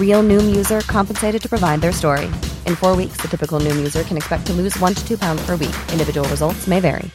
Real Noom user compensated to provide their story. In four weeks, the typical Noom user can expect to lose one to two pounds per week. Individual results may vary.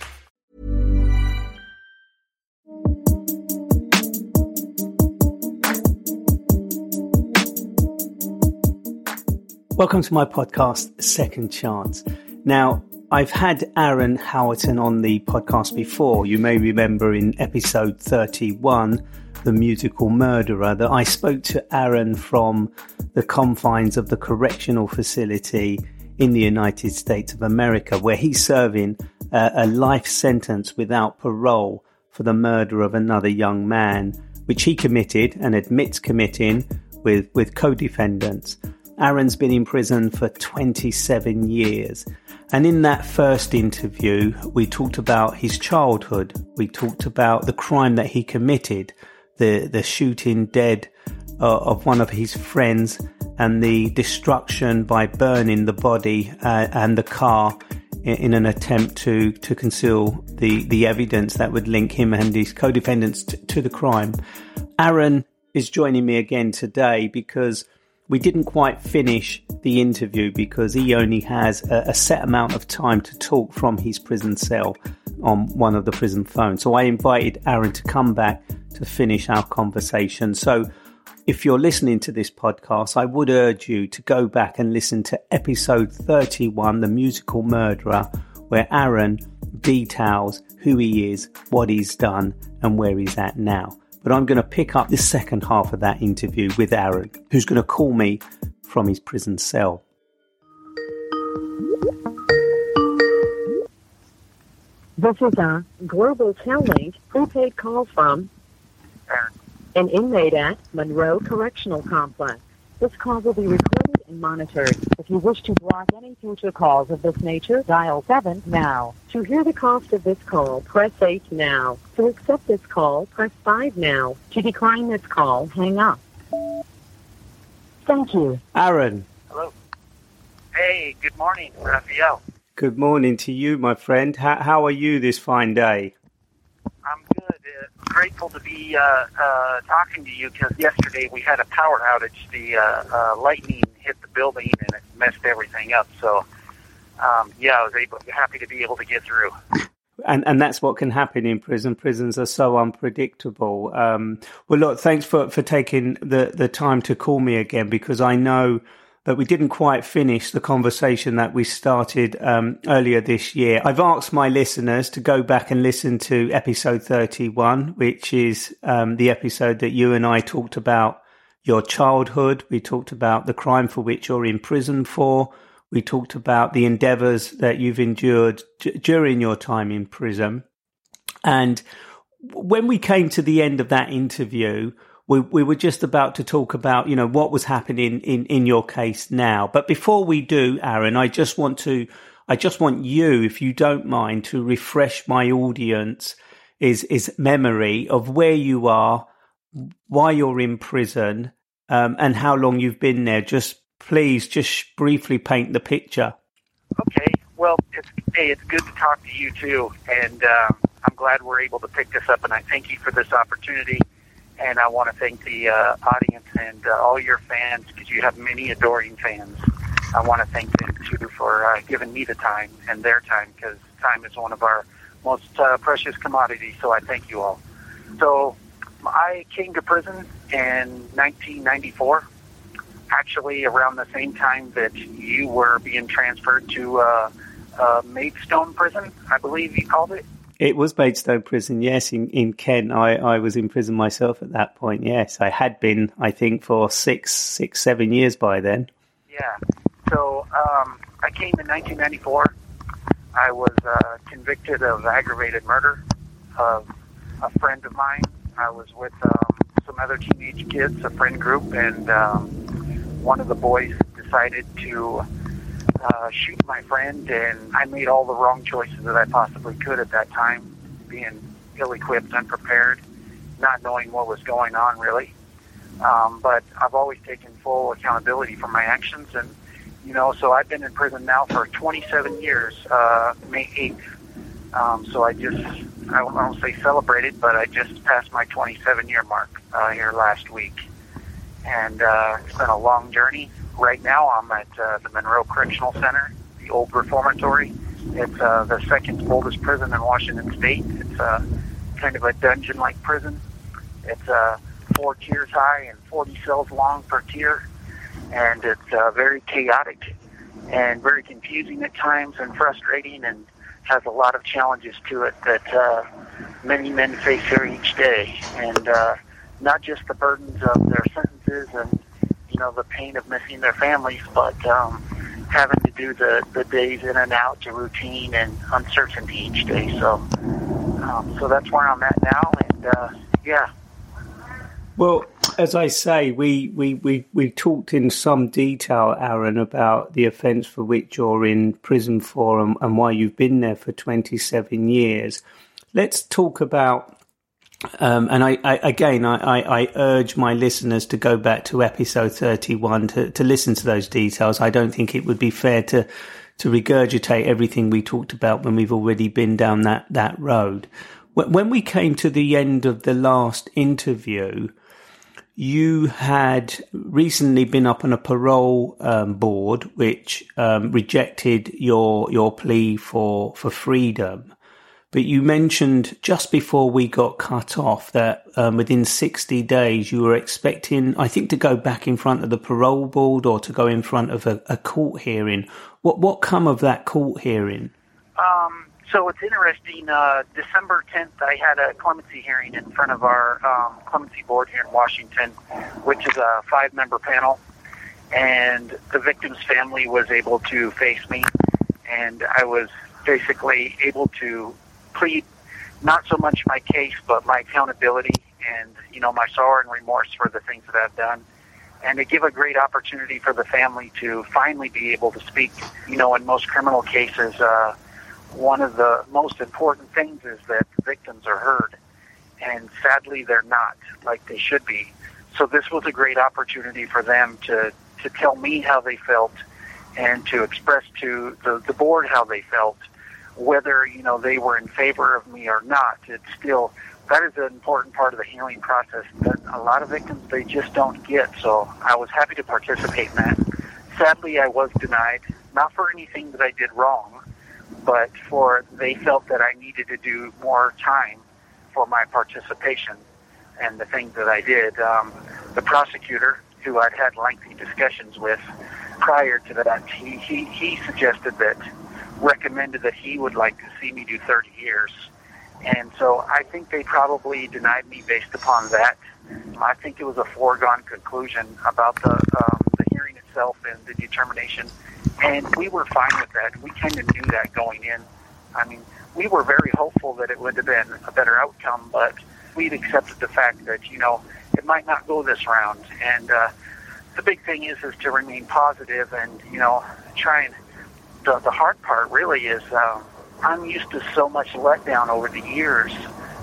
Welcome to my podcast, Second Chance. Now, I've had Aaron Howerton on the podcast before. You may remember in episode 31, The Musical Murderer, that I spoke to Aaron from the confines of the correctional facility in the United States of America, where he's serving a, a life sentence without parole for the murder of another young man, which he committed and admits committing with, with co defendants. Aaron's been in prison for 27 years. And in that first interview, we talked about his childhood. We talked about the crime that he committed, the, the shooting dead uh, of one of his friends and the destruction by burning the body uh, and the car in, in, an attempt to, to conceal the, the evidence that would link him and his co-defendants t- to the crime. Aaron is joining me again today because we didn't quite finish the interview because he only has a, a, set amount of time to talk from his prison cell on one of the prison phones. So I invited Aaron to come back to finish our conversation. So if you're listening to this podcast, I would urge you to go back and listen to episode 31, The Musical Murderer, where Aaron details who he is, what he's done, and where he's at now. But I'm going to pick up the second half of that interview with Aaron, who's going to call me from his prison cell. This is a Global Tel-Link prepaid call from an inmate at Monroe Correctional Complex. This call will be recorded and monitored. If you wish to block any future calls of this nature, dial 7 now. To hear the cost of this call, press 8 now. To accept this call, press 5 now. To decline this call, hang up. Thank you. Aaron. Hello. Hey, good morning, Raphael. Good morning to you, my friend. How, how are you this fine day? I'm good grateful to be uh, uh, talking to you because yesterday we had a power outage. The uh, uh, lightning hit the building and it messed everything up. So, um, yeah, I was able, happy to be able to get through. And and that's what can happen in prison. Prisons are so unpredictable. Um, well, look, thanks for, for taking the, the time to call me again because I know that we didn't quite finish the conversation that we started um, earlier this year. I've asked my listeners to go back and listen to episode 31, which is um, the episode that you and I talked about your childhood. We talked about the crime for which you're in prison for. We talked about the endeavors that you've endured d- during your time in prison. And when we came to the end of that interview, we, we were just about to talk about, you know, what was happening in, in your case now. But before we do, Aaron, I just want to, I just want you, if you don't mind, to refresh my audience is, is memory of where you are, why you're in prison, um, and how long you've been there. Just please, just briefly paint the picture. Okay. Well, it's, hey, it's good to talk to you too. And, um, I'm glad we're able to pick this up, and I thank you for this opportunity. And I want to thank the uh, audience and uh, all your fans because you have many adoring fans. I want to thank them too for uh, giving me the time and their time because time is one of our most uh, precious commodities. So I thank you all. So I came to prison in 1994, actually around the same time that you were being transferred to uh, uh, Maidstone Prison, I believe you called it. It was Maidstone Prison, yes, in, in Kent. I, I was in prison myself at that point, yes. I had been, I think, for six, six, seven years by then. Yeah. So um, I came in 1994. I was uh, convicted of aggravated murder of a friend of mine. I was with um, some other teenage kids, a friend group, and um, one of the boys decided to uh, shoot my friend, and I made all the wrong choices that I possibly could at that time, being ill-equipped, unprepared, not knowing what was going on really. Um, but I've always taken full accountability for my actions, and you know, so I've been in prison now for 27 years, uh, May 8th. Um, so I just, I won't say celebrated, but I just passed my 27 year mark uh, here last week. And uh, it's been a long journey right now I'm at uh, the Monroe Correctional Center, the old reformatory. It's uh, the second oldest prison in Washington State. It's uh, kind of a dungeon-like prison. It's uh, four tiers high and 40 cells long per tier, and it's uh, very chaotic and very confusing at times and frustrating and has a lot of challenges to it that uh, many men face here each day. And uh, not just the burdens of their sentences and know the pain of missing their families, but um, having to do the the days in and out, the routine and uncertainty each day. So, um, so that's where I'm at now, and uh, yeah. Well, as I say, we, we, we, we talked in some detail, Aaron, about the offence for which you're in prison for and, and why you've been there for 27 years. Let's talk about um, and I, I again, I, I, urge my listeners to go back to episode 31 to, to listen to those details. I don't think it would be fair to, to regurgitate everything we talked about when we've already been down that, that road. When we came to the end of the last interview, you had recently been up on a parole um, board which um, rejected your your plea for for freedom. But you mentioned just before we got cut off that um, within 60 days you were expecting, I think, to go back in front of the parole board or to go in front of a, a court hearing. What what come of that court hearing? Um, so it's interesting. Uh, December 10th, I had a clemency hearing in front of our um, clemency board here in Washington, which is a five-member panel, and the victim's family was able to face me, and I was basically able to plead not so much my case, but my accountability and, you know, my sorrow and remorse for the things that I've done. And to give a great opportunity for the family to finally be able to speak. You know, in most criminal cases, uh, one of the most important things is that victims are heard. And sadly, they're not like they should be. So this was a great opportunity for them to, to tell me how they felt and to express to the, the board how they felt whether you know they were in favor of me or not. It's still that is an important part of the healing process that a lot of victims they just don't get. So I was happy to participate in that. Sadly, I was denied, not for anything that I did wrong, but for they felt that I needed to do more time for my participation and the things that I did. Um, the prosecutor, who I'd had lengthy discussions with prior to that, he, he, he suggested that recommended that he would like to see me do 30 years. And so I think they probably denied me based upon that. I think it was a foregone conclusion about the, um, the hearing itself and the determination. And we were fine with that. We kind of knew that going in. I mean, we were very hopeful that it would have been a better outcome, but we'd accepted the fact that, you know, it might not go this round. And uh, the big thing is, is to remain positive and, you know, try and the, the hard part really is uh, I'm used to so much letdown over the years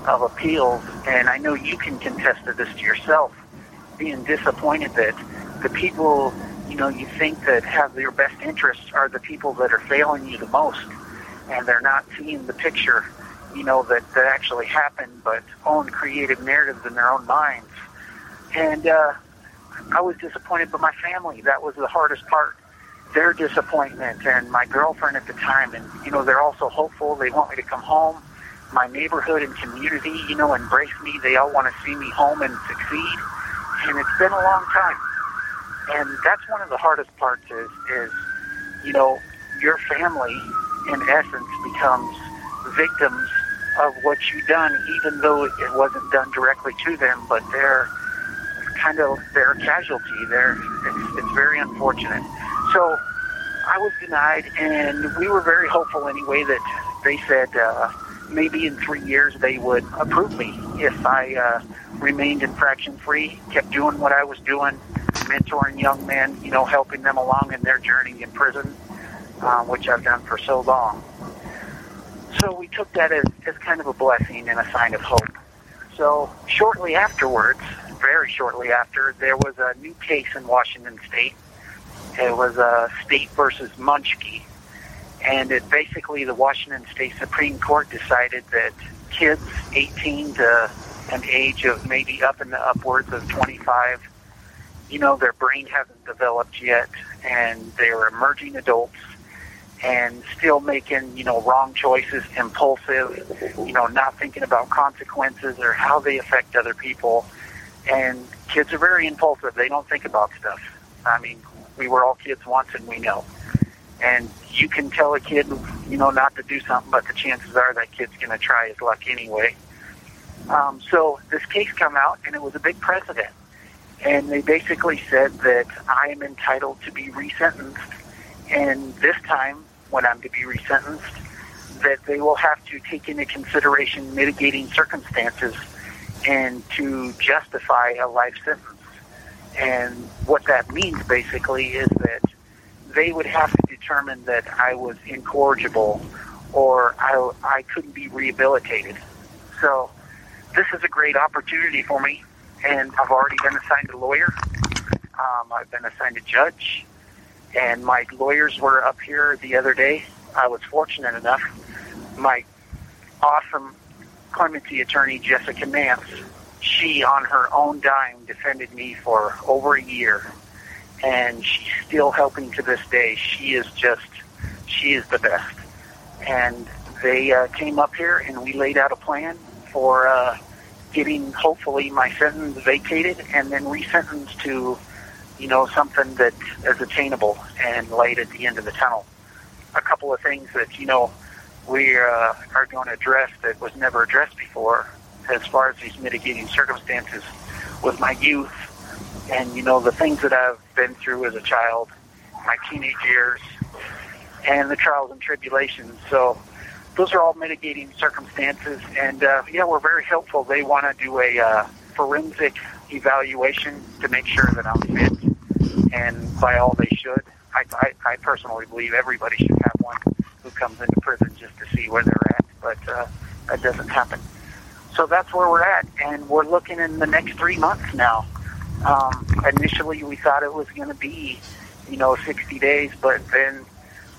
of appeals, and I know you can contest to this to yourself, being disappointed that the people you know you think that have your best interests are the people that are failing you the most, and they're not seeing the picture. you know, that, that actually happened, but own creative narratives in their own minds. And uh, I was disappointed by my family. That was the hardest part. Their disappointment and my girlfriend at the time. And, you know, they're also hopeful. They want me to come home. My neighborhood and community, you know, embrace me. They all want to see me home and succeed. And it's been a long time. And that's one of the hardest parts is, is you know, your family, in essence, becomes victims of what you've done, even though it wasn't done directly to them, but they're kind of they're casualty. They're it's, it's very unfortunate. So I was denied, and we were very hopeful anyway that they said uh, maybe in three years they would approve me if I uh, remained infraction free, kept doing what I was doing, mentoring young men, you know, helping them along in their journey in prison, uh, which I've done for so long. So we took that as, as kind of a blessing and a sign of hope. So shortly afterwards, very shortly after, there was a new case in Washington State. It was a state versus Monschke. And it basically, the Washington State Supreme Court decided that kids 18 to an age of maybe up in the upwards of 25, you know, their brain hasn't developed yet, and they're emerging adults and still making, you know, wrong choices, impulsive, you know, not thinking about consequences or how they affect other people. And kids are very impulsive. They don't think about stuff. I mean, we were all kids once and we know. And you can tell a kid, you know, not to do something, but the chances are that kid's going to try his luck anyway. Um, so this case come out, and it was a big precedent. And they basically said that I am entitled to be resentenced, and this time when I'm to be resentenced, that they will have to take into consideration mitigating circumstances and to justify a life sentence. And what that means basically is that they would have to determine that I was incorrigible or I, I couldn't be rehabilitated. So this is a great opportunity for me, and I've already been assigned a lawyer. Um, I've been assigned a judge and my lawyers were up here the other day. I was fortunate enough. My awesome clemency attorney, Jessica Nance, she on her own dime defended me for over a year, and she's still helping to this day. She is just, she is the best. And they uh, came up here and we laid out a plan for uh, getting hopefully my sentence vacated and then resentenced to you know, something that is attainable and light at the end of the tunnel. A couple of things that, you know, we uh, are going to address that was never addressed before as far as these mitigating circumstances with my youth and, you know, the things that I've been through as a child, my teenage years, and the trials and tribulations. So those are all mitigating circumstances. And, uh, yeah, we're very helpful. They want to do a uh, forensic evaluation to make sure that I'm fit and by all they should. I, I, I personally believe everybody should have one who comes into prison just to see where they're at, but uh, that doesn't happen. So that's where we're at, and we're looking in the next three months now. Um, initially, we thought it was going to be, you know, 60 days, but then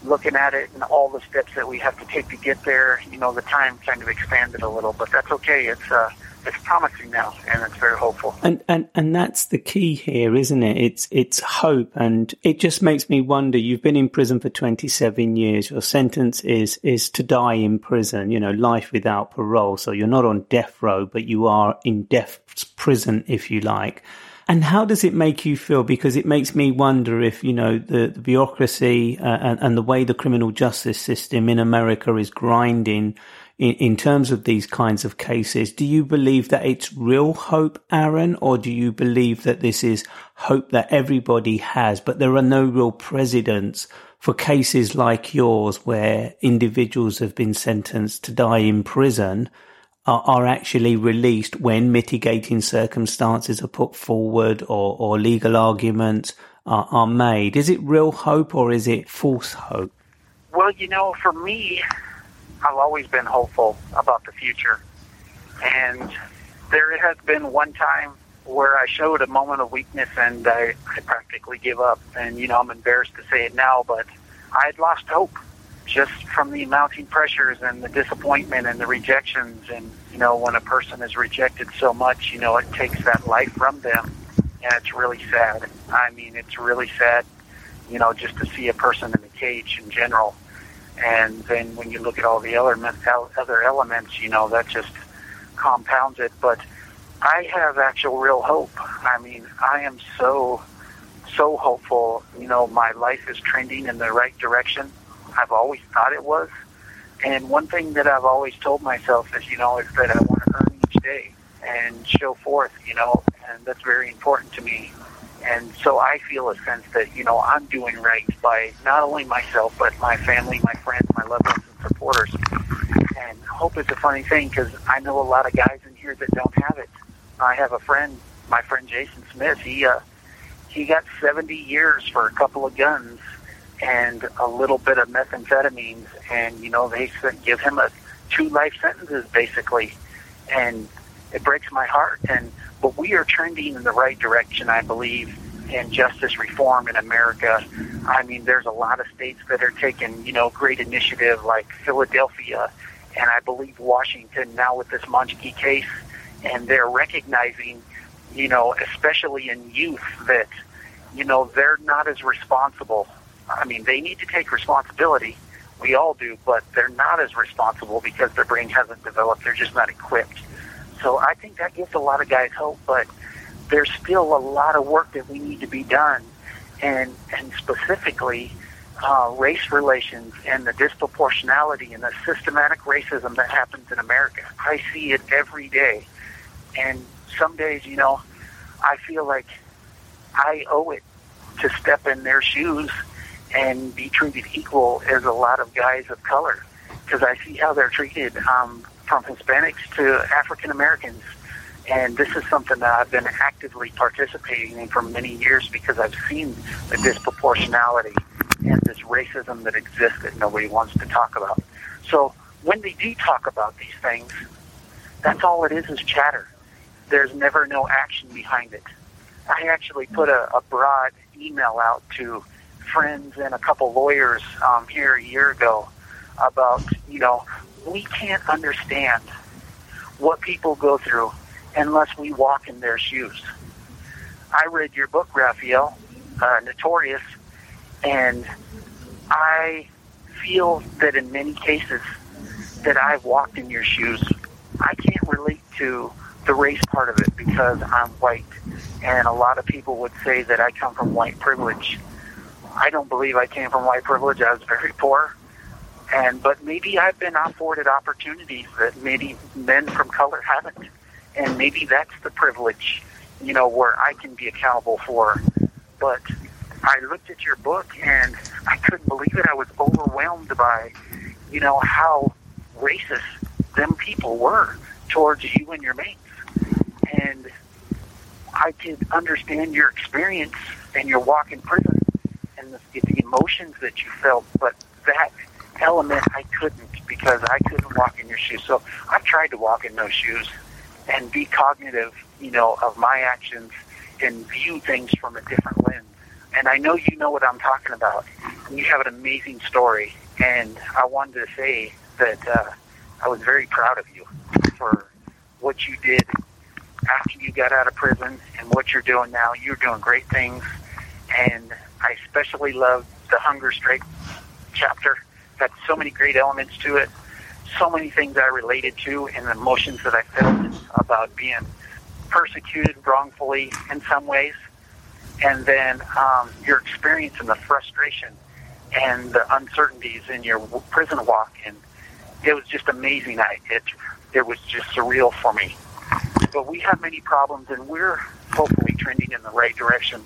looking at it and all the steps that we have to take to get there, you know, the time kind of expanded a little, but that's okay. It's uh, it's promising now, and it's very hopeful. And and and that's the key here, isn't it? It's it's hope, and it just makes me wonder. You've been in prison for twenty seven years. Your sentence is is to die in prison. You know, life without parole. So you're not on death row, but you are in death's prison, if you like. And how does it make you feel? Because it makes me wonder if, you know, the, the bureaucracy uh, and, and the way the criminal justice system in America is grinding in, in terms of these kinds of cases. Do you believe that it's real hope, Aaron, or do you believe that this is hope that everybody has, but there are no real precedents for cases like yours where individuals have been sentenced to die in prison are, are actually released when mitigating circumstances are put forward or, or legal arguments are, are made? Is it real hope or is it false hope? Well, you know, for me, I've always been hopeful about the future. And there has been one time where I showed a moment of weakness and I, I practically give up. And, you know, I'm embarrassed to say it now, but I had lost hope. just from the mounting pressures and the disappointment and the rejections. And, you know, when a person is rejected so much, you know, it takes that life from them. And it's really sad. I mean, it's really sad, you know, just to see a person in a cage in general. And then when you look at all the other, other elements, you know, that just compounds it. But I have actual real hope. I mean, I am so, so hopeful. You know, my life is trending in the right direction. I've always thought it was. And one thing that I've always told myself is, you know, is that I want to earn each day and show forth, you know, and that's very important to me. And so I feel a sense that, you know, I'm doing right by not only myself, but my family, my friends, my loved ones, and supporters. And hope is a funny thing because I know a lot of guys in here that don't have it. I have a friend, my friend Jason Smith. He uh, he got 70 years for a couple of guns and a little bit of methamphetamines, and you know they give him a two life sentences basically, and it breaks my heart. And but we are trending in the right direction, I believe, in justice reform in America. I mean, there's a lot of states that are taking you know great initiative, like Philadelphia, and I believe Washington now with this Monschke case, and they're recognizing, you know, especially in youth that you know they're not as responsible I mean, they need to take responsibility. We all do, but they're not as responsible because their brain hasn't developed. They're just not equipped. So I think that gives a lot of guys hope, but there's still a lot of work that we need to be done, and and specifically uh, race relations and the disproportionality and the systematic racism that happens in America. I see it every day, and some days, you know, I feel like I owe it to step in their shoes and be treated equal as a lot of guys of color because I see how they're treated. Um, from Hispanics to African Americans. And this is something that I've been actively participating in for many years because I've seen the disproportionality and this racism that exists that nobody wants to talk about. So when they do talk about these things, that's all it is is chatter. There's never no action behind it. I actually put a, a broad email out to friends and a couple lawyers um, here a year ago about, you know, we can't understand what people go through unless we walk in their shoes. I read your book, Raphael, uh, Notorious, and I feel that in many cases that I've walked in your shoes. I can't relate to the race part of it because I'm white, and a lot of people would say that I come from white privilege. I don't believe I came from white privilege. I was very poor. And but maybe I've been afforded opportunities that maybe men from color haven't. And maybe that's the privilege, you know, where I can be accountable for. But I looked at your book and I couldn't believe it. I was overwhelmed by, you know, how racist them people were towards you and your mates. And I could understand your experience and your walk in prison and the, the emotions that you felt, but that element I couldn't because I couldn't walk in your shoes. So I've tried to walk in those shoes and be cognitive, you know, of my actions and view things from a different lens. And I know you know what I'm talking about. You have an amazing story, and I wanted to say that uh, I was very proud of you for what you did after you got out of prison and what you're doing now. You're doing great things, and I especially love the hunger strike chapter. Had so many great elements to it, so many things I related to, and the emotions that I felt about being persecuted wrongfully in some ways, and then um, your experience and the frustration and the uncertainties in your prison walk, and it was just amazing. I it it was just surreal for me. But we have many problems, and we're hopefully trending in the right direction.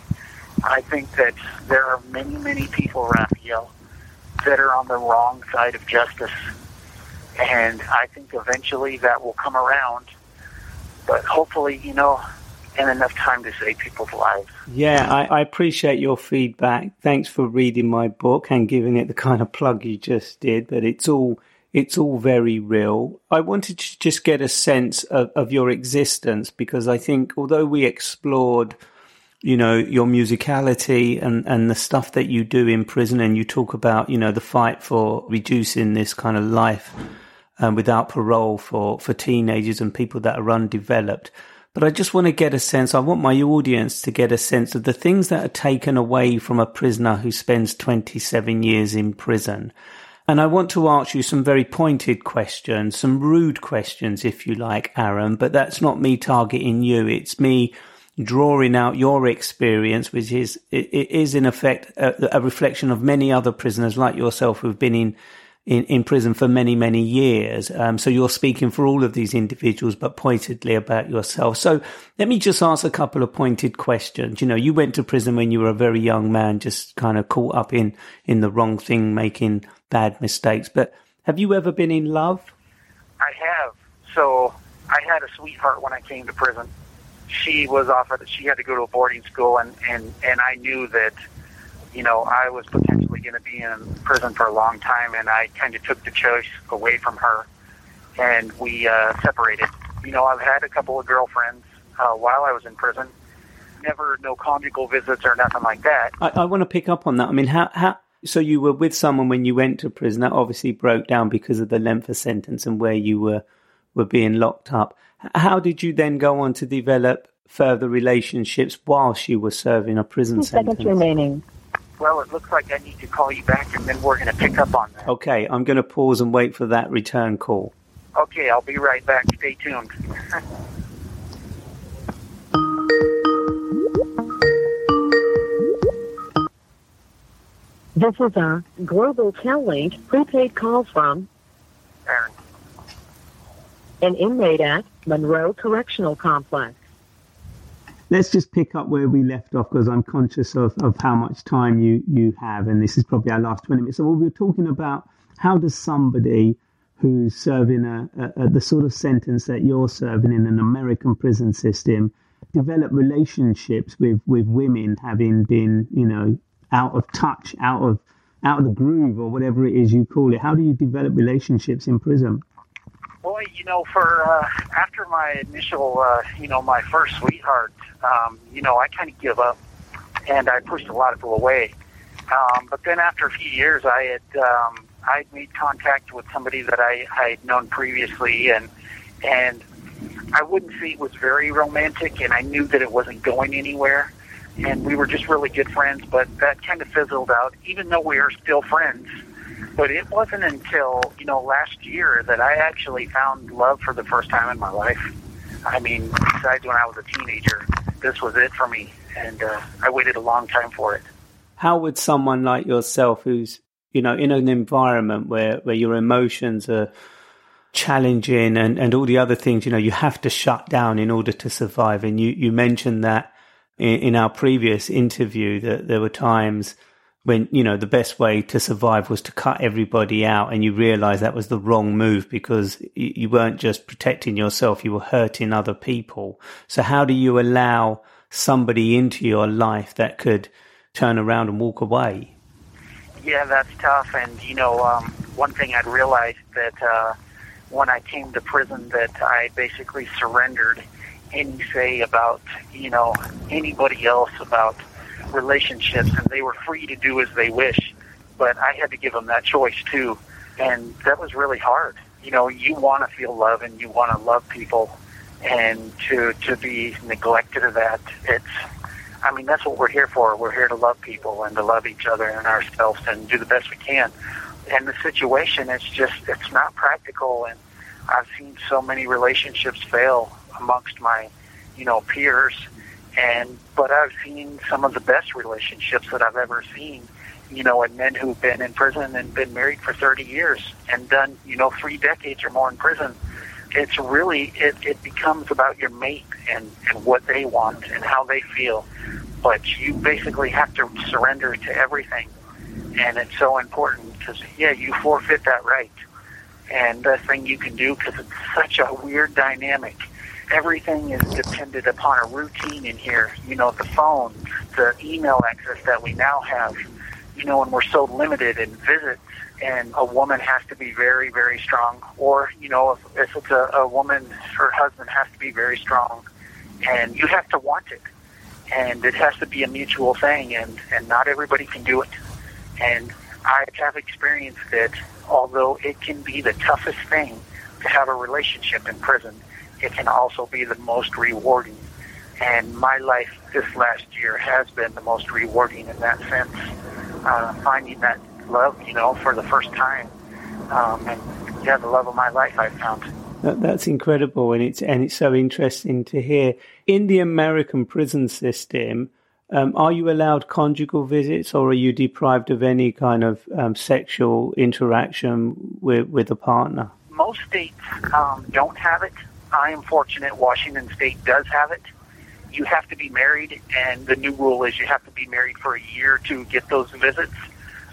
I think that there are many, many people, Raphael, that are on the wrong side of justice. And I think eventually that will come around. But hopefully, you know, in enough time to save people's lives. Yeah, I, I, appreciate your feedback. Thanks for reading my book and giving it the kind of plug you just did. But it's all it's all very real. I wanted to just get a sense of, of your existence because I think although we explored you know, your musicality and, and the stuff that you do in prison. And you talk about, you know, the fight for reducing this kind of life um, without parole for, for teenagers and people that are undeveloped. But I just want to get a sense, I want my audience to get a sense of the things that are taken away from a prisoner who spends 27 years in prison. And I want to ask you some very pointed questions, some rude questions, if you like, Aaron, but that's not me targeting you. It's me drawing out your experience, which is, it is in effect a, a reflection of many other prisoners like yourself who've been in, in, in prison for many, many years. Um, so you're speaking for all of these individuals, but pointedly about yourself. So let me just ask a couple of pointed questions. You know, you went to prison when you were a very young man, just kind of caught up in, in the wrong thing, making bad mistakes. But have you ever been in love? I have. So I had a sweetheart when I came to prison. She was offered. She had to go to a boarding school, and and and I knew that, you know, I was potentially going to be in prison for a long time, and I kind of took the choice away from her, and we uh, separated. You know, I've had a couple of girlfriends uh, while I was in prison. Never no conjugal visits or nothing like that. I, I want to pick up on that. I mean, how how so you were with someone when you went to prison. That obviously broke down because of the length of sentence and where you were were being locked up. How did you then go on to develop further relationships whilst you were serving a prison Two sentence? seconds remaining. Well, it looks like I need to call you back, and then we're going to pick up on that. Okay, I'm going to pause and wait for that return call. Okay, I'll be right back. Stay tuned. This is a Global Tel-Link prepaid call from Aaron. An inmate at Monroe Correctional Complex. Let's just pick up where we left off because I'm conscious of, of how much time you, you have, and this is probably our last 20 minutes. So, we were talking about how does somebody who's serving a, a, a, the sort of sentence that you're serving in an American prison system develop relationships with, with women having been, you know, out of touch, out of out of the groove, or whatever it is you call it? How do you develop relationships in prison? Boy, you know, for uh, after my initial, uh, you know, my first sweetheart, um, you know, I kind of give up, and I pushed a lot of people away. Um, but then after a few years, I had um, I made contact with somebody that I I had known previously, and and I wouldn't say it was very romantic, and I knew that it wasn't going anywhere. And we were just really good friends, but that kind of fizzled out, even though we are still friends. But it wasn't until, you know, last year that I actually found love for the first time in my life. I mean, besides when I was a teenager, this was it for me. And uh, I waited a long time for it. How would someone like yourself, who's you know in an environment where where your emotions are challenging and and all the other things, you know, you have to shut down in order to survive. And you you mentioned that in, in our previous interview that there were times when you know the best way to survive was to cut everybody out and you realize that was the wrong move because you weren't just protecting yourself you were hurting other people so how do you allow somebody into your life that could turn around and walk away Yeah, that's tough. And you know, um, one thing I'd realized that uh, when I came to prison, that I basically surrendered any say about you know anybody else about relationships, and they were free to do as they wish. But I had to give them that choice too, and that was really hard. You know, you want to feel love and you want to love people, and to to be neglected of that, it's. I mean, that's what we're here for. We're here to love people and to love each other and ourselves and do the best we can. And the situation, it's just, it's not practical. And I've seen so many relationships fail amongst my, you know, peers. And, but I've seen some of the best relationships that I've ever seen, you know, in men who've been in prison and been married for 30 years and done, you know, three decades or more in prison. It's really, it, it becomes about your mate and, and what they want and how they feel. But you basically have to surrender to everything. And it's so important because, yeah, you forfeit that right. And the thing you can do, because it's such a weird dynamic, everything is dependent upon a routine in here. You know, the phone, the email access that we now have, you know, and we're so limited in visits. And a woman has to be very, very strong. Or, you know, if, if it's a, a woman, her husband has to be very strong. And you have to want it. and it has to be a mutual thing, and and not everybody can do it. And I have experienced it, although it can be the toughest thing to have a relationship in prison, it can also be the most rewarding. And my life this last year has been the most rewarding in that sense. Uh, finding that love, you know, for the first time, um, and yeah, the love of my life I found. That, that's incredible, and it's and it's so interesting to hear. In the American prison system, um, are you allowed conjugal visits, or are you deprived of any kind of um, sexual interaction with with a partner? Most states um, don't have it. I am fortunate. Washington State does have it you have to be married, and the new rule is you have to be married for a year to get those visits.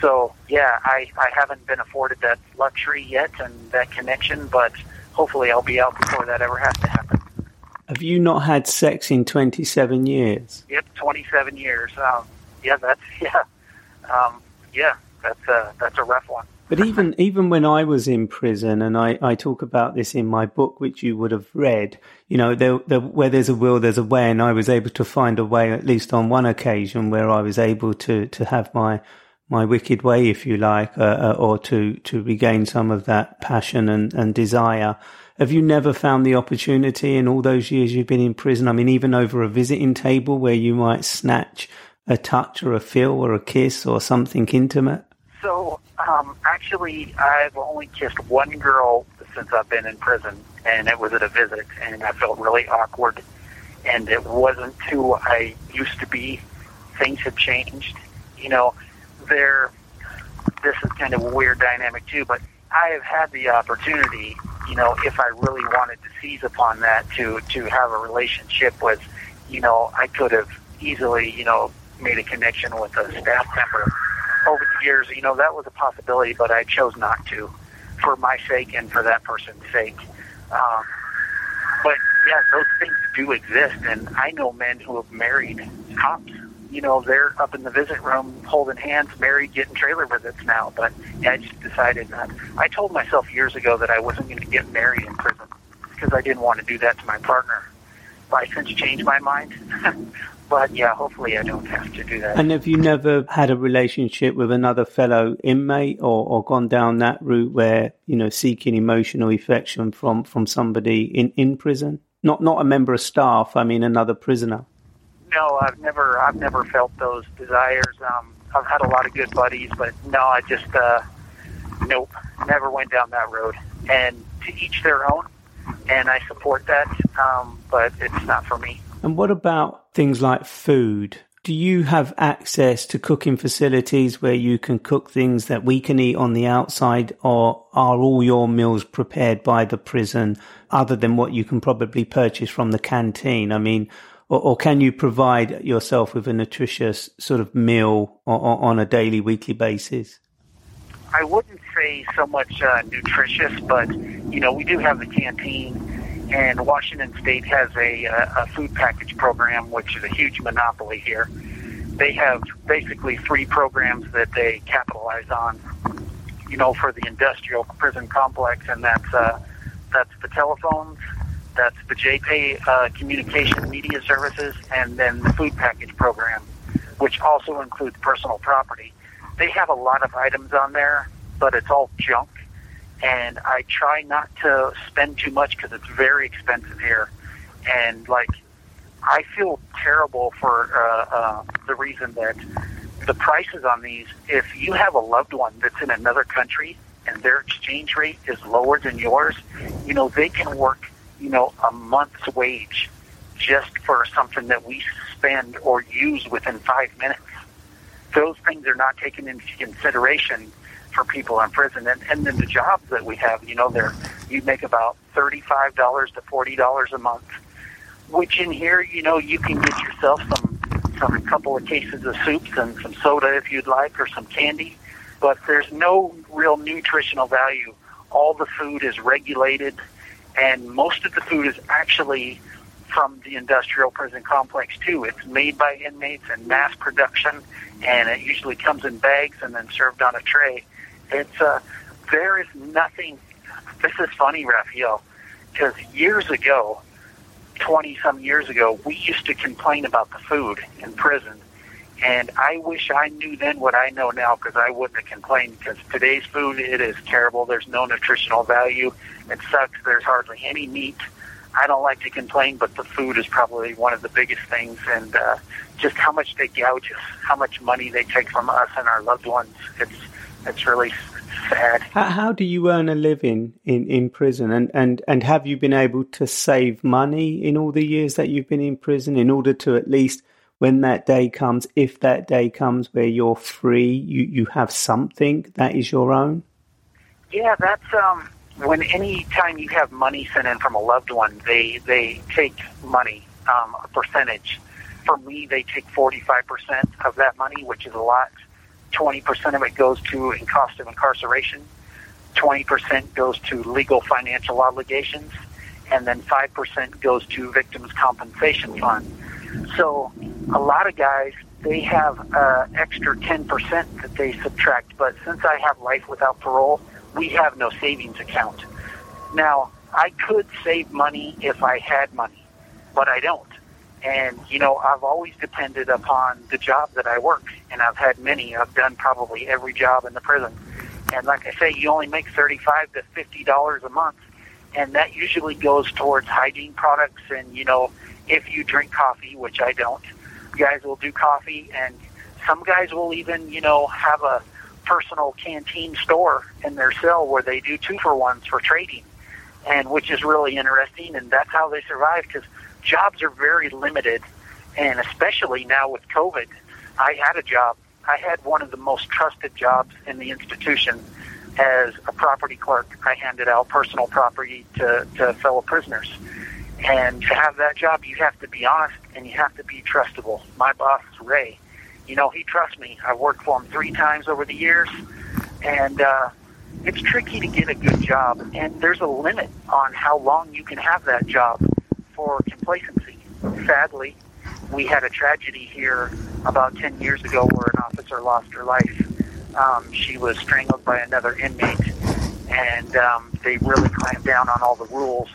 So yeah, I, I haven't been afforded that luxury yet and that connection, but hopefully I'll be out before that ever has to happen. Have you not had sex in 27 years? Yep, 27 years. Um, yeah, that's yeah, um, yeah, that's a that's a rough one. But even even when I was in prison, and I, I talk about this in my book, which you would have read, you know, there, there, where there's a will, there's a way, and I was able to find a way, at least on one occasion, where I was able to to have my my wicked way, if you like, uh, uh, or to to regain some of that passion and, and desire. Have you never found the opportunity in all those years you've been in prison? I mean, even over a visiting table where you might snatch a touch or a feel or a kiss or something intimate? So um, actually, I've only kissed one girl since I've been in prison, and it was at a visit, and I felt really awkward. And it wasn't who I used to be. Things have changed. You know, there. This is kind of a weird dynamic too, but I have had the opportunity. You know, if I really wanted to seize upon that to to have a relationship with, you know, I could have easily, you know, made a connection with a staff member over the years, you know, that was a possibility, but I chose not to for my sake and for that person's sake. Um, but yeah, those things do exist, and I know men who have married cops. You know, they're up in the visit room holding hands, married, getting trailer visits now. But yeah, I just decided not. I told myself years ago that I wasn't going to get married in prison because I didn't want to do that to my partner. But I since changed my mind. But yeah, hopefully I don't have to do that. And have you never had a relationship with another fellow inmate or, or gone down that route where, you know, seeking emotional affection from, from somebody in, in prison? Not not a member of staff, I mean another prisoner. No, I've never I've never felt those desires. Um I've had a lot of good buddies, but no, I just uh nope, never went down that road. And to each their own and I support that, um, but it's not for me. And what about things like food? Do you have access to cooking facilities where you can cook things that we can eat on the outside, or are all your meals prepared by the prison other than what you can probably purchase from the canteen? I mean, or, or can you provide yourself with a nutritious sort of meal on, on a daily, weekly basis? I wouldn't say so much uh, nutritious, but you know, we do have the canteen and Washington State has a, a food package program, which is a huge monopoly here. They have basically three programs that they capitalize on, you know, for the industrial prison complex, and that's uh, that's the telephones, that's the JPay uh, communication media services, and then the food package program, which also includes personal property. They have a lot of items on there, but it's all junk and I try not to spend too much because it's very expensive here. And like, I feel terrible for uh, uh, the reason that the prices on these. If you have a loved one that's in another country and their exchange rate is lower than yours, you know they can work, you know, a month's wage just for something that we spend or use within five minutes. Those things are not taken into consideration for people in prison. And, and then the jobs that we have, you know, there you make about thirty-five dollars to forty dollars a month. Which in here, you know, you can get yourself some some couple of cases of soups and some soda if you'd like, or some candy. But there's no real nutritional value. All the food is regulated, and most of the food is actually from the industrial prison complex too. It's made by inmates in mass production, and it usually comes in bags and then served on a tray. It's uh, there is nothing. This is funny, Raphael, because years ago, 20 some years ago, we used to complain about the food in prison. And I wish I knew then what I know now because I wouldn't have complained because today's food, it is terrible. There's no nutritional value. It sucks. There's hardly any meat. I don't like to complain, but the food is probably one of the biggest things. And uh, just how much they gouge us, how much money they take from us and our loved ones. It's, it's really sad. How, how do you earn a living in, in prison? And, and, and have you been able to save money in all the years that you've been in prison in order to at least when that day comes, if that day comes where you're free, you, you have something that is your own? Yeah, that's um, when any time you have money sent in from a loved one, they they take money, um, a percentage. For me, they take forty five percent of that money, which is a lot. Twenty percent of it goes to in cost of incarceration. Twenty percent goes to legal financial obligations, and then five percent goes to victims' compensation fund. So a lot of guys they have uh, extra 10% that they subtract. But since I have life without parole, we have no savings account. Now, I could save money if I had money, but I don't. And, you know, I've always depended upon the job that I work, and I've had many. I've done probably every job in the prison. And like I say, you only make 35 to $50 a month, and that usually goes towards hygiene products and, you know, if you drink coffee, which I don't, guys will do coffee, and some guys will even, you know, have a personal canteen store in their cell where they do two for ones for trading, and which is really interesting. And that's how they survive because jobs are very limited, and especially now with COVID, I had a job. I had one of the most trusted jobs in the institution as a property clerk. I handed out personal property to, to fellow prisoners. And to have that job, you have to be honest and you have to be trustable. My boss, Ray, you know, he trusts me. I've worked for him three times over the years, and uh, it's tricky to get a good job. And there's a limit on how long you can have that job for complacency. Sadly, we had a tragedy here about 10 years ago where an officer lost her life. Um, she was strangled by another inmate, and um, they really clamped down on all the rules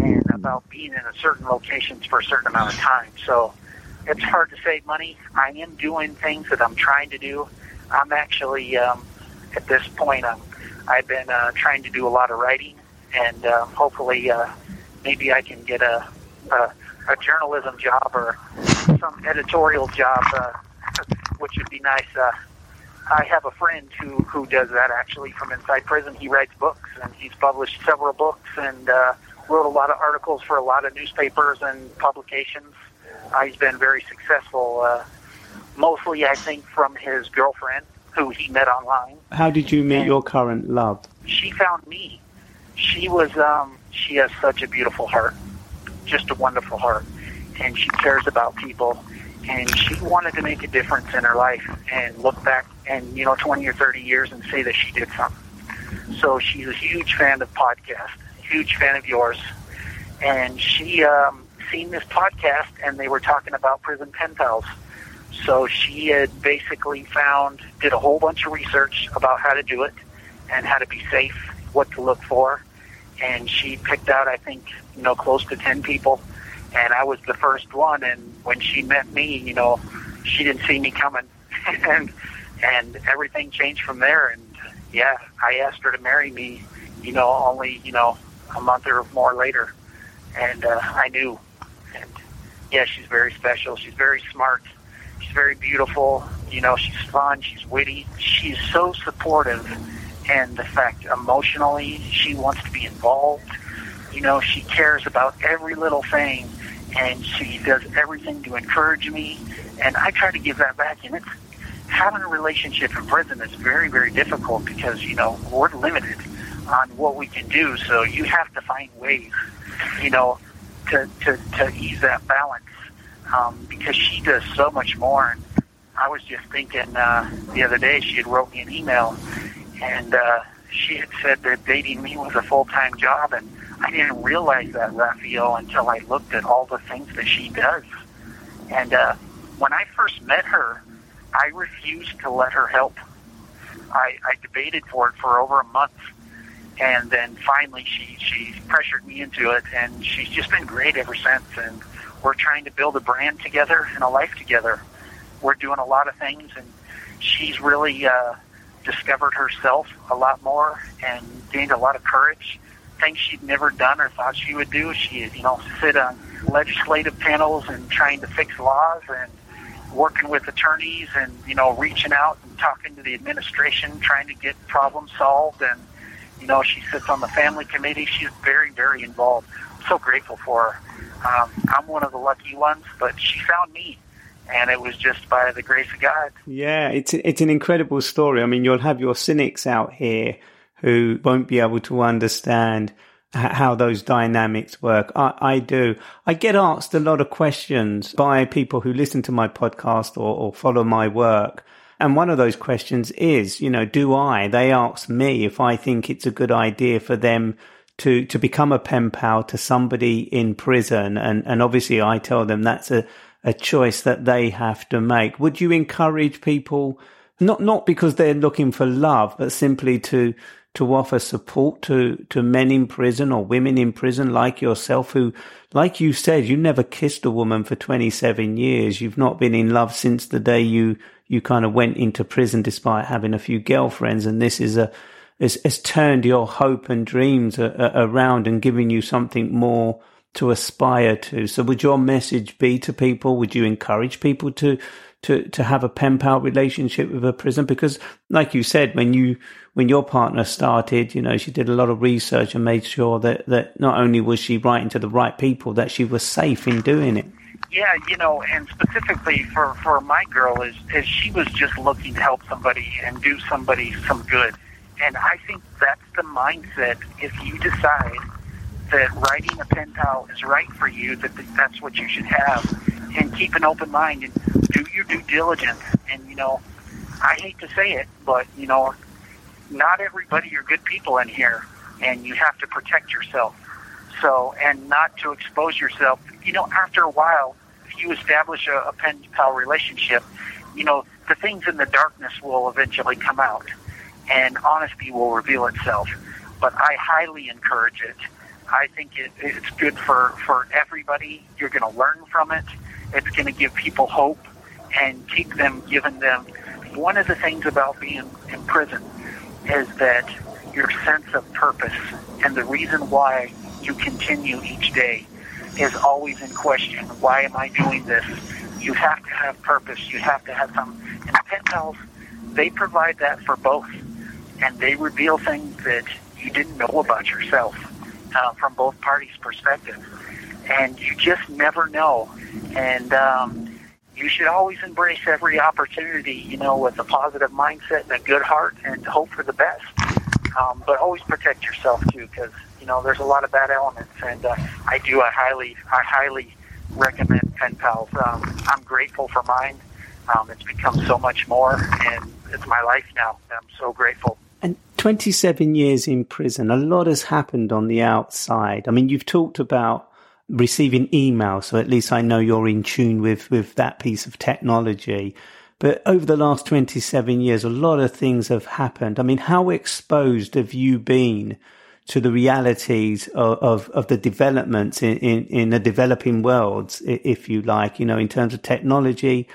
and about being in a certain locations for a certain amount of time. So it's hard to save money. I am doing things that I'm trying to do. I'm actually um, at this point. I'm, I've been uh, trying to do a lot of writing, and uh, hopefully, uh, maybe I can get a, a a journalism job or some editorial job, uh, which would be nice. Uh, I have a friend who who does that actually from inside prison. He writes books, and he's published several books, and uh, wrote a lot of articles for a lot of newspapers and publications. Uh, he's been very successful, uh, mostly, I think, from his girlfriend, who he met online. How did you meet and your current love? She found me. She was, um, she has such a beautiful heart, just a wonderful heart, and she cares about people. And she wanted to make a difference in her life and look back and, you know, 20 or 30 years and say that she did something. So she's a huge fan of podcasts huge fan of yours, and she um, seen this podcast, and they were talking about prison pen pals. So she had basically found, did a whole bunch of research about how to do it and how to be safe, what to look for, and she picked out, I think, you know, close to ten people, and I was the first one. And when she met me, you know, she didn't see me coming, and and everything changed from there. And yeah, I asked her to marry me, you know, only you know a month or more later, and uh, I knew. And yeah, she's very special. She's very smart. She's very beautiful. You know, she's fun. She's witty. She's so supportive, and the fact emotionally she wants to be involved. You know, she cares about every little thing, and she does everything to encourage me. And I try to give that back, and it's having a relationship in prison is very, very difficult because you know we're limited on what we can do. So you have to find ways, you know, to to, to ease that balance um, because she does so much more. And I was just thinking uh, the other day she had wrote me an email and uh, she had said that dating me was a full time job, and I didn't realize that Raphael until I looked at all the things that she does. And uh, when I first met her, I refused to let her help. I, I debated for it for over a month and then finally she she pressured me into it, and she's just been great ever since. And we're trying to build a brand together and a life together. We're doing a lot of things, and she's really uh, discovered herself a lot more and gained a lot of courage. Things she'd never done or thought she would do. She, you know, sit on legislative panels and trying to fix laws and working with attorneys and you know reaching out and talking to the administration trying to get problems solved. And you know she sits on the family committee. She's very very involved. I'm so grateful for her. Um, I'm one of the lucky ones but she found me and it was just by the grace of God yeah it's it's an incredible story I mean you'll have your cynics out here who won't be able to understand how those dynamics work. I, I, do. I get asked a lot of questions by people who listen to my podcast or, or, follow my work. And one of those questions is, you know, do I? They ask me if I think it's a good idea for them to, to become a pen pal to somebody in prison. And, and obviously I tell them that's a, a choice that they have to make. Would you encourage people, not, not because they're looking for love, but simply to, to offer support to, to men in prison or women in prison like yourself who, like you said, you never kissed a woman for 27 years. You've not been in love since the day you, you kind of went into prison despite having a few girlfriends. And this is a, has, turned your hope and dreams a, a, around and given you something more to aspire to. So would your message be to people? Would you encourage people to, to, to have a pen pal relationship with a prison? Because like you said, when you, when your partner started, you know, she did a lot of research and made sure that, that not only was she writing to the right people, that she was safe in doing it. Yeah, you know, and specifically for, for my girl is, is she was just looking to help somebody and do somebody some good. And I think that's the mindset if you decide that writing a pen pal is right for you, that that's what you should have. And keep an open mind and do your due diligence. And, you know, I hate to say it, but, you know, not everybody are good people in here, and you have to protect yourself. So, and not to expose yourself. You know, after a while, if you establish a, a pen pal relationship, you know, the things in the darkness will eventually come out, and honesty will reveal itself. But I highly encourage it. I think it, it's good for, for everybody. You're going to learn from it. It's going to give people hope and keep them, giving them. One of the things about being in prison is that your sense of purpose and the reason why you continue each day is always in question. Why am I doing this? You have to have purpose. You have to have some. And pen they provide that for both, and they reveal things that you didn't know about yourself uh, from both parties' perspective, and you just never know. And um, you should always embrace every opportunity, you know, with a positive mindset and a good heart and hope for the best. Um, but always protect yourself too, because you know there's a lot of bad elements, and uh, I do. I highly, I highly recommend pen pals. Um, I'm grateful for mine. Um, it's become so much more, and it's my life now. I'm so grateful. And 27 years in prison, a lot has happened on the outside. I mean, you've talked about receiving email. So at least I know you're in tune with, with that piece of technology. But over the last 27 years, a lot of things have happened. I mean, how exposed have you been to the realities of, of, of the developments in, in, in the developing worlds, if you like, you know, in terms of technology,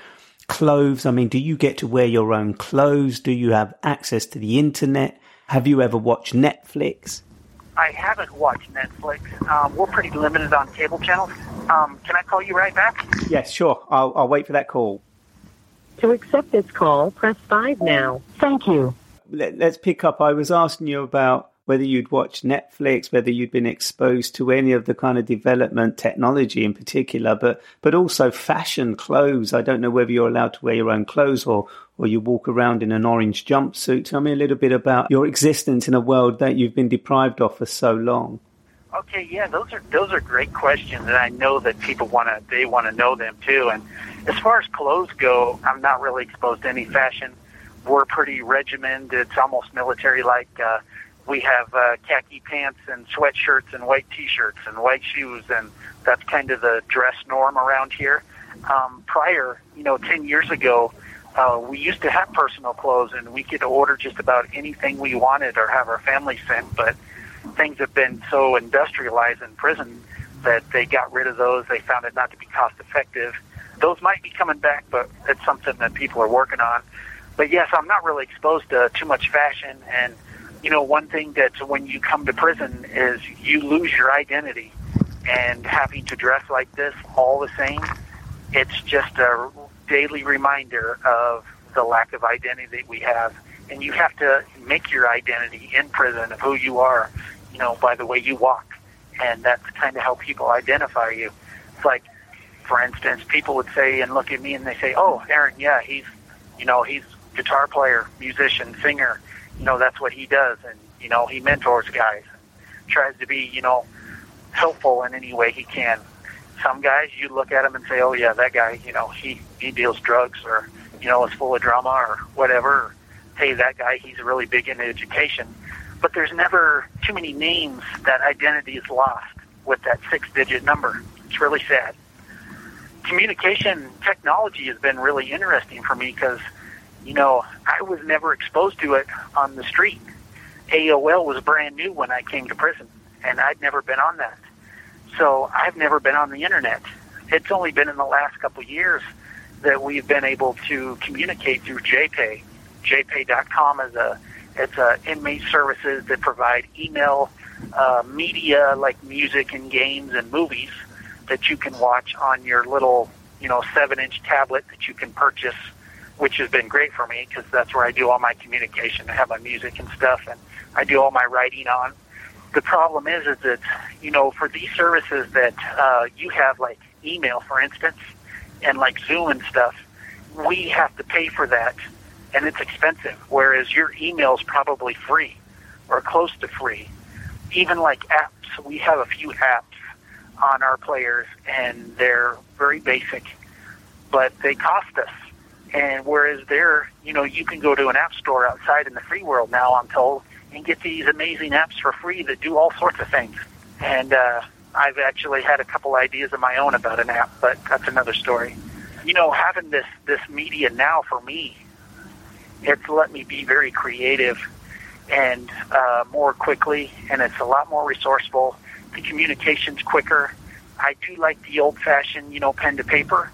clothes? I mean, do you get to wear your own clothes? Do you have access to the internet? Have you ever watched Netflix? I haven't watched Netflix. Um, we're pretty limited on cable channels. Um, can I call you right back? Yes, sure. I'll, I'll wait for that call. To accept this call, press 5 now. Thank you. Let, us pick up. I was asking you about whether you'd watched Netflix, whether you'd been exposed to any of the kind of development technology in particular, but but also fashion clothes. I don't know whether you're allowed to wear your own clothes or or you walk around in an orange jumpsuit. Tell me a little bit about your existence in a world that you've been deprived of for so long. Okay, yeah, those are those are great questions, and I know that people want to they want to know them too. And as far as clothes go, I'm not really exposed to any fashion. We're pretty regimented. It's almost military like. Uh, we have uh, khaki pants and sweatshirts and white t-shirts and white shoes, and that's kind of the dress norm around here. Um, prior, you know, 10 years ago, uh, we used to have personal clothes, and we could order just about anything we wanted or have our family sent. But things have been so industrialized in prison that they got rid of those. They found it not to be cost effective. Those might be coming back, but it's something that people are working on. But yes, I'm not really exposed to too much fashion. And, you know, one thing that when you come to prison is you lose your identity. And having to dress like this all the same, it's just a daily reminder of the lack of identity that we have. And you have to make your identity in prison of who you are, you know, by the way you walk. And that's kind of how people identify you. It's like, for instance, people would say and look at me and they say, "Oh, Aaron, yeah, he's, you know, he's guitar player, musician, singer. You know, that's what he does, and you know, he mentors guys, tries to be, you know, helpful in any way he can. Some guys, you look at him and say, "Oh, yeah, that guy, you know, he he deals drugs, or you know, is full of drama, or whatever." Hey, that guy, he's really big into education. But there's never too many names that identity is lost with that six-digit number. It's really sad communication technology has been really interesting for me because, you know, I was never exposed to it on the street. AOL was brand new when I came to prison, and I'd never been on that. So I've never been on the internet. It's only been in the last couple years that we've been able to communicate through JPay. JPay.com is a it's a inmate services that provide email, uh, media like music and games and movies that you can watch on your little, you know, seven inch tablet that you can purchase, which has been great for me because that's where I do all my communication. I have my music and stuff, and I do all my writing on. The problem is, is that, you know, for these services that uh, you have, like email, for instance, and like Zoom and stuff, we have to pay for that, and it's expensive. Whereas your email is probably free or close to free. Even like apps, we have a few apps on our players, and they're very basic, but they cost us. And whereas there, you know, you can go to an app store outside in the free world now, I'm told, and get these amazing apps for free that do all sorts of things. And uh, I've actually had a couple ideas of my own about an app, but that's another story. You know, having this this media now for me, it's let me be very creative and uh, more quickly, and it's a lot more resourceful the communication's quicker. I do like the old fashioned, you know, pen to paper,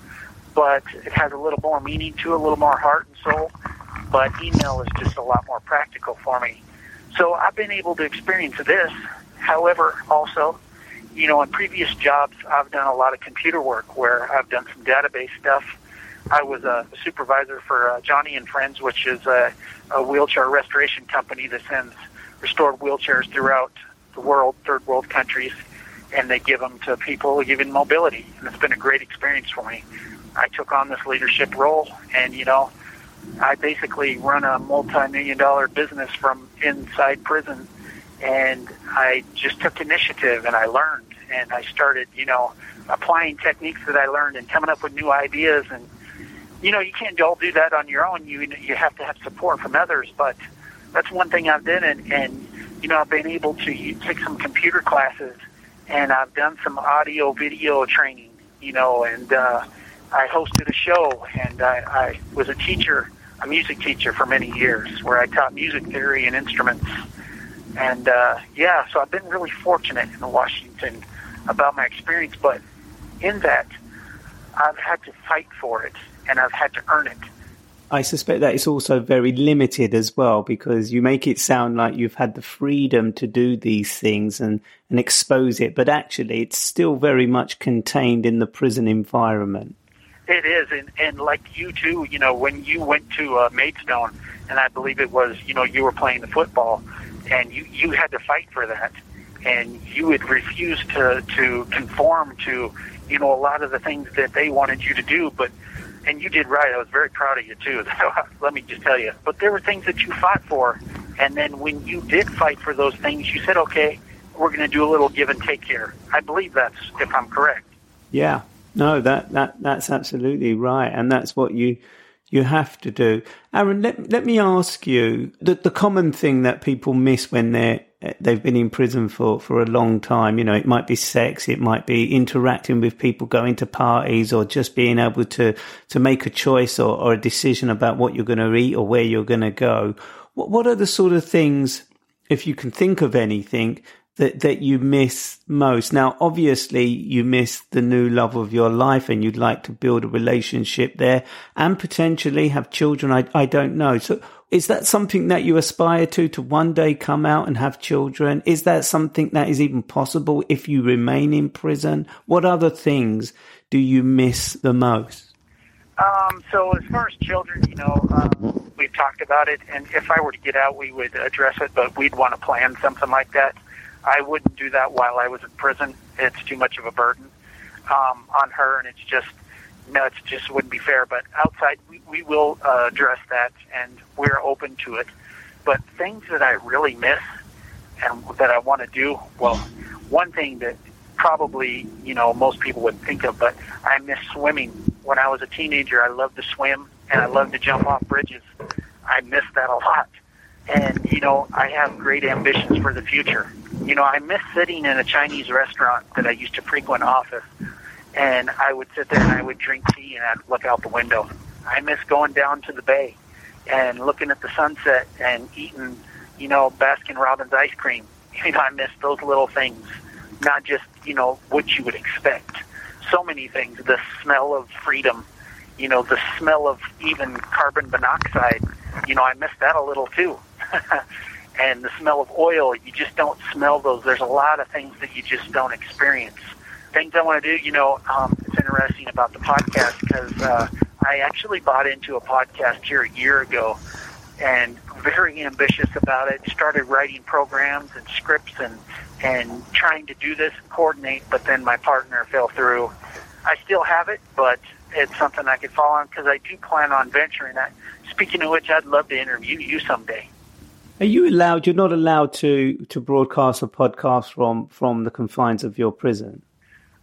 but it has a little more meaning to it, a little more heart and soul. But email is just a lot more practical for me. So I've been able to experience this. However, also, you know, in previous jobs, I've done a lot of computer work where I've done some database stuff. I was a supervisor for uh, Joni and Friends, which is a, a wheelchair restoration company that sends restored wheelchairs throughout the world, third world countries, and they give them to people given mobility. And it's been a great experience for me. I took on this leadership role, and you know, I basically run a multi-million dollar business from inside prison, and I just took initiative and I learned, and I started, you know, applying techniques that I learned and coming up with new ideas. And you know you can't all do that on your own. You you have to have support from others but that's one thing I've done. And and you know, I've been able to take some computer classes and I've done some audio video training, you know, and uh, I hosted a show and I, I was a teacher, a music teacher for many years where I taught music theory and instruments. And uh, yeah, so I've been really fortunate in Washington about my experience, but in that, I've had to fight for it and I've had to earn it. I suspect that it's also very limited as well because you make it sound like you've had the freedom to do these things and, and expose it, but actually it's still very much contained in the prison environment. It is, and, and like you too, you know, when you went to uh, Maidstone, and I believe it was, you know, you were playing the football, and you, you had to fight for that, and you would refuse to, to conform to, you know, a lot of the things that they wanted you to do, but and you did right. I was very proud of you too. Let me just tell you. But there were things that you fought for, and then when you did fight for those things, you said, "Okay, we're going to do a little give and take here." I believe that's if I'm correct. Yeah. No, that that that's absolutely right, and that's what you you have to do. Aaron, let let me ask you the the common thing that people miss when they're they've been in prison for, for a long time. You know, it might be sex, it might be interacting with people, going to parties, or just being able to, to make a choice or, or a decision about what you're going to eat or where you're going to go. What, what are the sort of things, if you can think of anything, that, that you miss most? Now, obviously, you miss the new love of your life and you'd like to build a relationship there and potentially have children. I, I don't know. So, is that something that you aspire to, to one day come out and have children? Is that something that is even possible if you remain in prison? What other things do you miss the most? Um, so as far as children, you know, um, we've talked about it, and if I were to get out, we would address it, but we'd want to plan something like that. I wouldn't do that while I was in prison. It's too much of a burden um, on her, and it's just no, it just wouldn't be fair. But outside, we, we will uh, address that, and we're open to it. But things that I really miss and that I want to do, well, one thing that probably you know most people wouldn't think of, but I miss swimming. When I was a teenager, I loved to swim and I loved to jump off bridges. I miss that a lot, and you know I have great ambitions for the future. You know I miss sitting in a Chinese restaurant that I used to frequent office and I would sit there and I would drink tea and I'd look out the window. I miss going down to the bay and looking at the sunset and eating, you know, Baskin Robbins ice cream. You know, I miss those little things, not just, you know, what you would expect. So many things. The smell of freedom, you know, the smell of even carbon monoxide. You know, I miss that a little too. and the smell of oil, you just don't smell those. There's a lot of things that you just don't experience things I want to do, you know, um, it's interesting about the podcast because uh, I actually bought into a podcast here a year ago and very ambitious about it. Started writing programs and scripts and and trying to do this and coordinate, but then my partner fell through. I still have it, but it's something I could fall on because I do plan on venturing that. Speaking of which, I'd love to interview you someday. Are you allowed? You're not allowed to to broadcast a podcast from from the confines of your prison.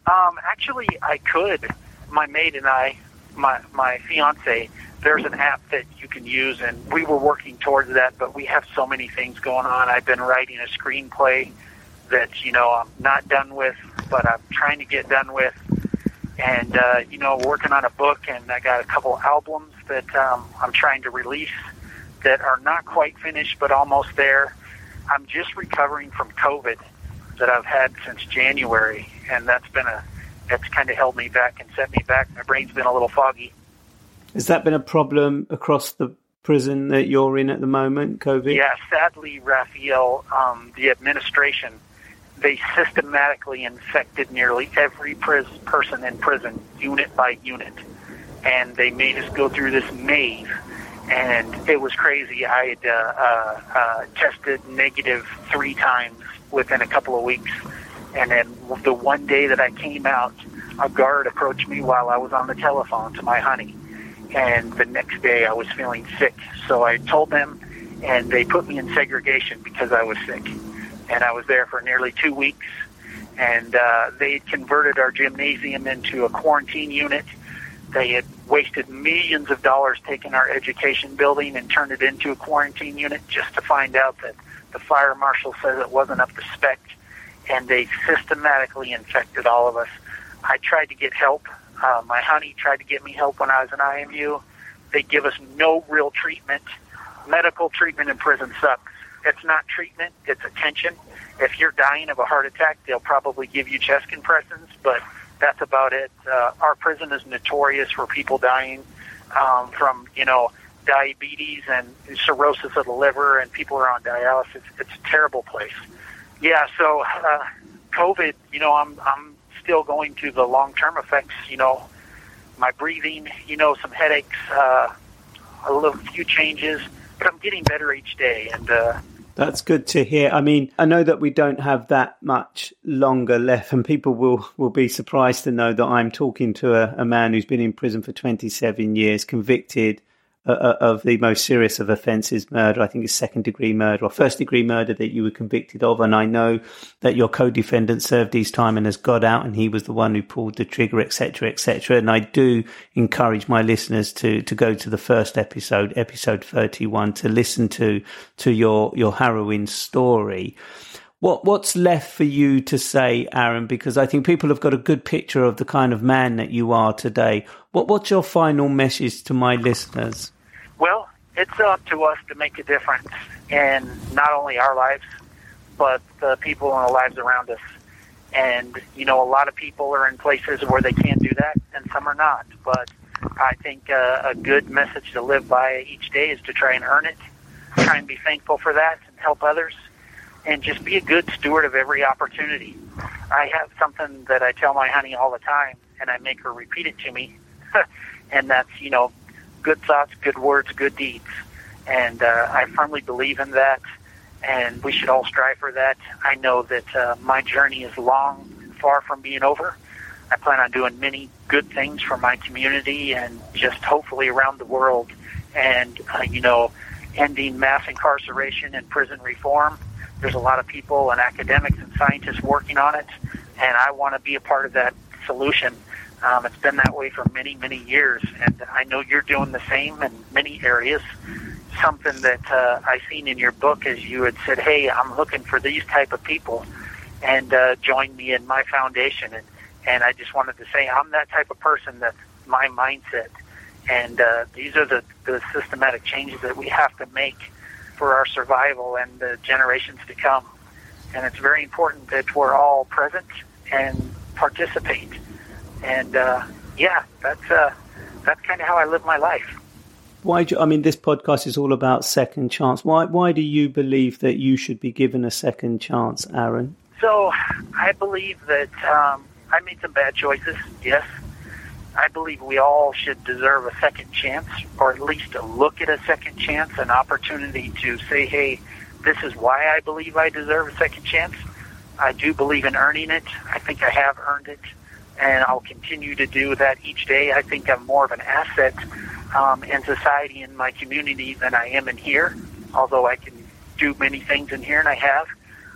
Um, actually, I could. My maid and I, my my fiance, there's an app that you can use, and we were working towards that. But we have so many things going on. I've been writing a screenplay that you know I'm not done with, but I'm trying to get done with, and uh, you know working on a book, and I got a couple albums that um, I'm trying to release that are not quite finished, but almost there. I'm just recovering from COVID that I've had since January, and that's been a that's kind of held me back and set me back. My brain's been a little foggy. Has that been a problem across the prison that you're in at the moment, COVID? Yeah, sadly, Raphael, um, the administration, they systematically infected nearly every pris- person in prison, unit by unit, and they made us go through this maze. And it was crazy. I had uh, uh, uh, tested negative three times within a couple of weeks and then the one day that I came out, a guard approached me while I was on the telephone to my honey. And the next day I was feeling sick. So I told them, and they put me in segregation because I was sick. And I was there for nearly two weeks. And uh, they converted our gymnasium into a quarantine unit. They had wasted millions of dollars taking our education building and turned it into a quarantine unit just to find out that the fire marshal says it wasn't up to spec and they systematically infected all of us. I tried to get help. Uh, my honey tried to get me help when I was in IMU. They give us no real treatment. Medical treatment in prison sucks. It's not treatment, it's attention. If you're dying of a heart attack, they'll probably give you chest compressions, but that's about it. Uh, our prison is notorious for people dying um, from, you know, diabetes and cirrhosis of the liver, and people are on dialysis. It's a terrible place. Yeah, so uh, COVID, you know, I'm I'm still going through the long term effects. You know, my breathing, you know, some headaches, uh, a little few changes, but I'm getting better each day, and. Uh, that's good to hear. I mean, I know that we don't have that much longer left, and people will, will be surprised to know that I'm talking to a, a man who's been in prison for 27 years, convicted uh, uh, of the most serious of offences, murder. I think it's second degree murder or first degree murder that you were convicted of. And I know that your co-defendant served his time and has got out, and he was the one who pulled the trigger, etc., etc. And I do encourage my listeners to to go to the first episode, episode thirty one, to listen to to your your harrowing story. What what's left for you to say, Aaron? Because I think people have got a good picture of the kind of man that you are today. What what's your final message to my listeners? Well, it's up to us to make a difference in not only our lives, but the people and the lives around us. And, you know, a lot of people are in places where they can't do that, and some are not. But I think uh, a good message to live by each day is to try and earn it, try and be thankful for that, and help others, and just be a good steward of every opportunity. I have something that I tell my honey all the time, and I make her repeat it to me, and that's, you know, good thoughts, good words, good deeds. And uh, I firmly believe in that and we should all strive for that. I know that uh, my journey is long, far from being over. I plan on doing many good things for my community and just hopefully around the world. And, uh, you know, ending mass incarceration and prison reform. There's a lot of people and academics and scientists working on it, and I want to be a part of that solution. Um, it's been that way for many, many years, and I know you're doing the same in many areas something that uh, I seen in your book is you had said, "Hey, I'm looking for these type of people, and uh, join me in my foundation." And and I just wanted to say I'm that type of person. That's my mindset, and uh, these are the the systematic changes that we have to make for our survival and the generations to come. And it's very important that we're all present and participate. And uh, yeah, that's uh, that's kind of how I live my life. Why do I mean this podcast is all about second chance. Why why do you believe that you should be given a second chance, Aaron? So I believe that um, I made some bad choices. Yes, I believe we all should deserve a second chance, or at least a look at a second chance, an opportunity to say, "Hey, this is why I believe I deserve a second chance." I do believe in earning it. I think I have earned it, and I'll continue to do that each day. I think I'm more of an asset um, in society in my community than I am in here. Although I can do many things in here, and I have,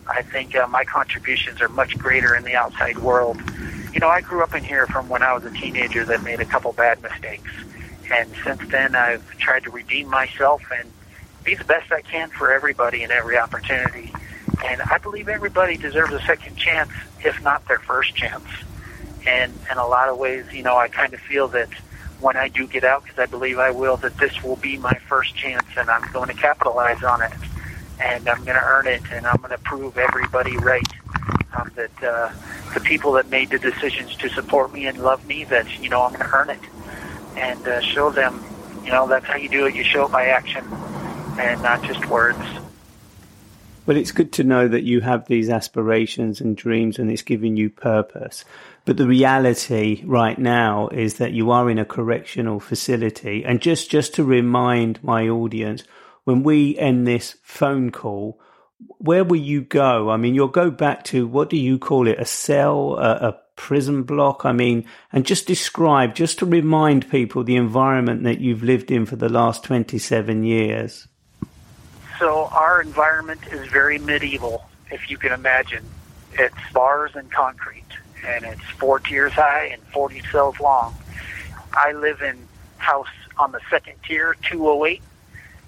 I think uh, my contributions are much greater in the outside world. You know, I grew up in here from when I was a teenager that made a couple bad mistakes. And since then, I've tried to redeem myself and be the best I can for everybody in every opportunity. And I believe everybody deserves a second chance, if not their first chance. And in a lot of ways, you know, I kind of feel that when I do get out, because I believe I will, that this will be my first chance and I'm going to capitalize on it. And I'm going to earn it and I'm going to prove everybody right. Um, that uh, the people that made the decisions to support me and love me, that, you know, I'm going to earn it. And uh, show them, you know, that's how you do it. You show it by action and not just words. Well, it's good to know that you have these aspirations and dreams and it's giving you purpose. But the reality right now is that you are in a correctional facility. And just, just to remind my audience, when we end this phone call, where will you go? I mean, you'll go back to what do you call it? A cell, a, a prison block? I mean, and just describe, just to remind people the environment that you've lived in for the last 27 years. So our environment is very medieval, if you can imagine. It's bars and concrete, and it's four tiers high and 40 cells long. I live in house on the second tier, 208,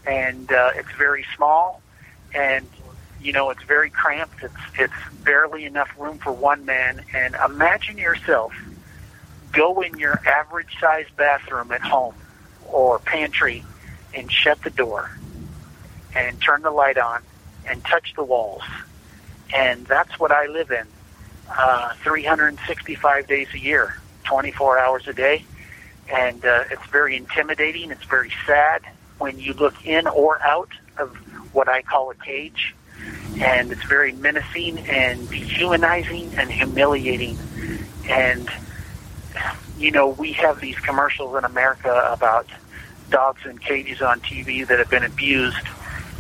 and uh, it's very small, and you know it's very cramped. It's it's barely enough room for one man. And imagine yourself go in your average size bathroom at home or pantry and shut the door and turn the light on and touch the walls. And that's what I live in uh, 365 days a year, 24 hours a day. And uh, it's very intimidating. It's very sad when you look in or out of what I call a cage. And it's very menacing and dehumanizing and humiliating. And, you know, we have these commercials in America about dogs in cages on TV that have been abused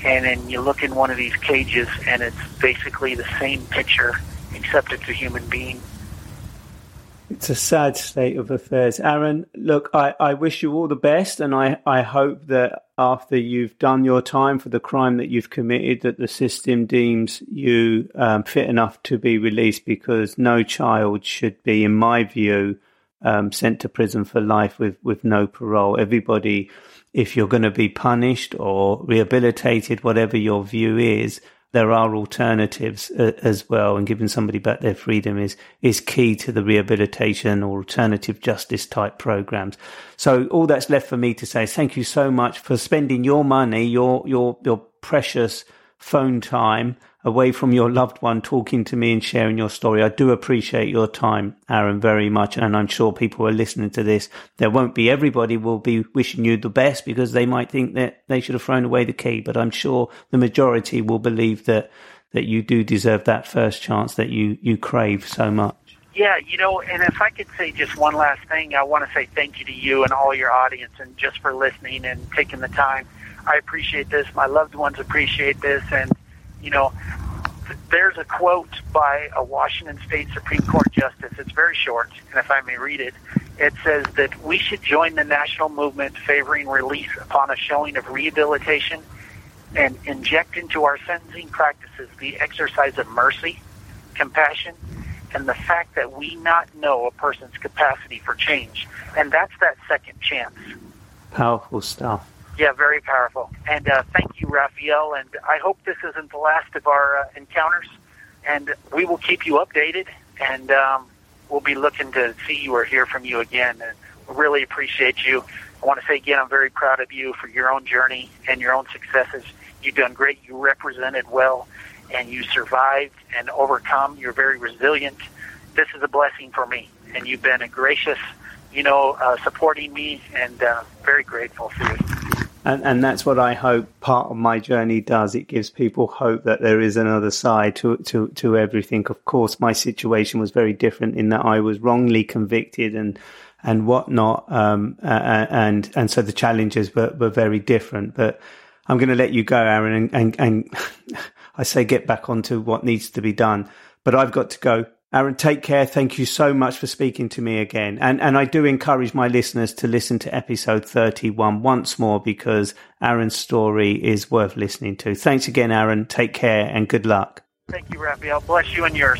and then you look in one of these cages and it's basically the same picture except it's a human being it's a sad state of affairs. Aaron look i, I wish you all the best and I, I hope that after you've done your time for the crime that you've committed that the system deems you um, fit enough to be released because no child should be in my view um, sent to prison for life with, with no parole. Everybody if you're going to be punished or rehabilitated, whatever your view is, there are alternatives uh, as well, and giving somebody back their freedom is is key to the rehabilitation or alternative justice type programs. So all that's left for me to say is thank you so much for spending your money, your your your precious phone time away from your loved one talking to me and sharing your story. I do appreciate your time, Aaron, very much. And I'm sure people are listening to this. There won't be everybody will be wishing you the best because they might think that they should have thrown away the key. But I'm sure the majority will believe that, that you do deserve that first chance that you, you crave so much. Yeah, you know, and if I could say just one last thing, I want to say thank you to you and all your audience and just for listening and taking the time. I appreciate this. My loved ones appreciate this. And, you know, there's a quote by a Washington State Supreme Court justice. It's very short, and if I may read it, it says that we should join the national movement favoring release upon a showing of rehabilitation and inject into our sentencing practices the exercise of mercy, compassion, and the fact that we not know a person's capacity for change. And that's that second chance. Powerful stuff. Yeah, very powerful. And uh, thank you, Raphael. And I hope this isn't the last of our uh, encounters. And we will keep you updated. And um, we'll be looking to see you or hear from you again. And really appreciate you. I want to say again, I'm very proud of you for your own journey and your own successes. You've done great. You represented well, and you survived and overcome. You're very resilient. This is a blessing for me, and you've been a gracious, you know, uh, supporting me, and uh, very grateful for you. And, and that's what I hope part of my journey does. It gives people hope that there is another side to, to, to everything. Of course, my situation was very different in that I was wrongly convicted and, and whatnot. Um, and, and so the challenges were, were very different, but I'm going to let you go, Aaron, and, and, and I say get back onto what needs to be done, but I've got to go. Aaron, take care. Thank you so much for speaking to me again. And, and I do encourage my listeners to listen to episode 31 once more because Aaron's story is worth listening to. Thanks again, Aaron. Take care and good luck. Thank you, Raphael. Bless you and yours.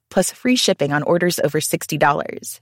plus free shipping on orders over $60.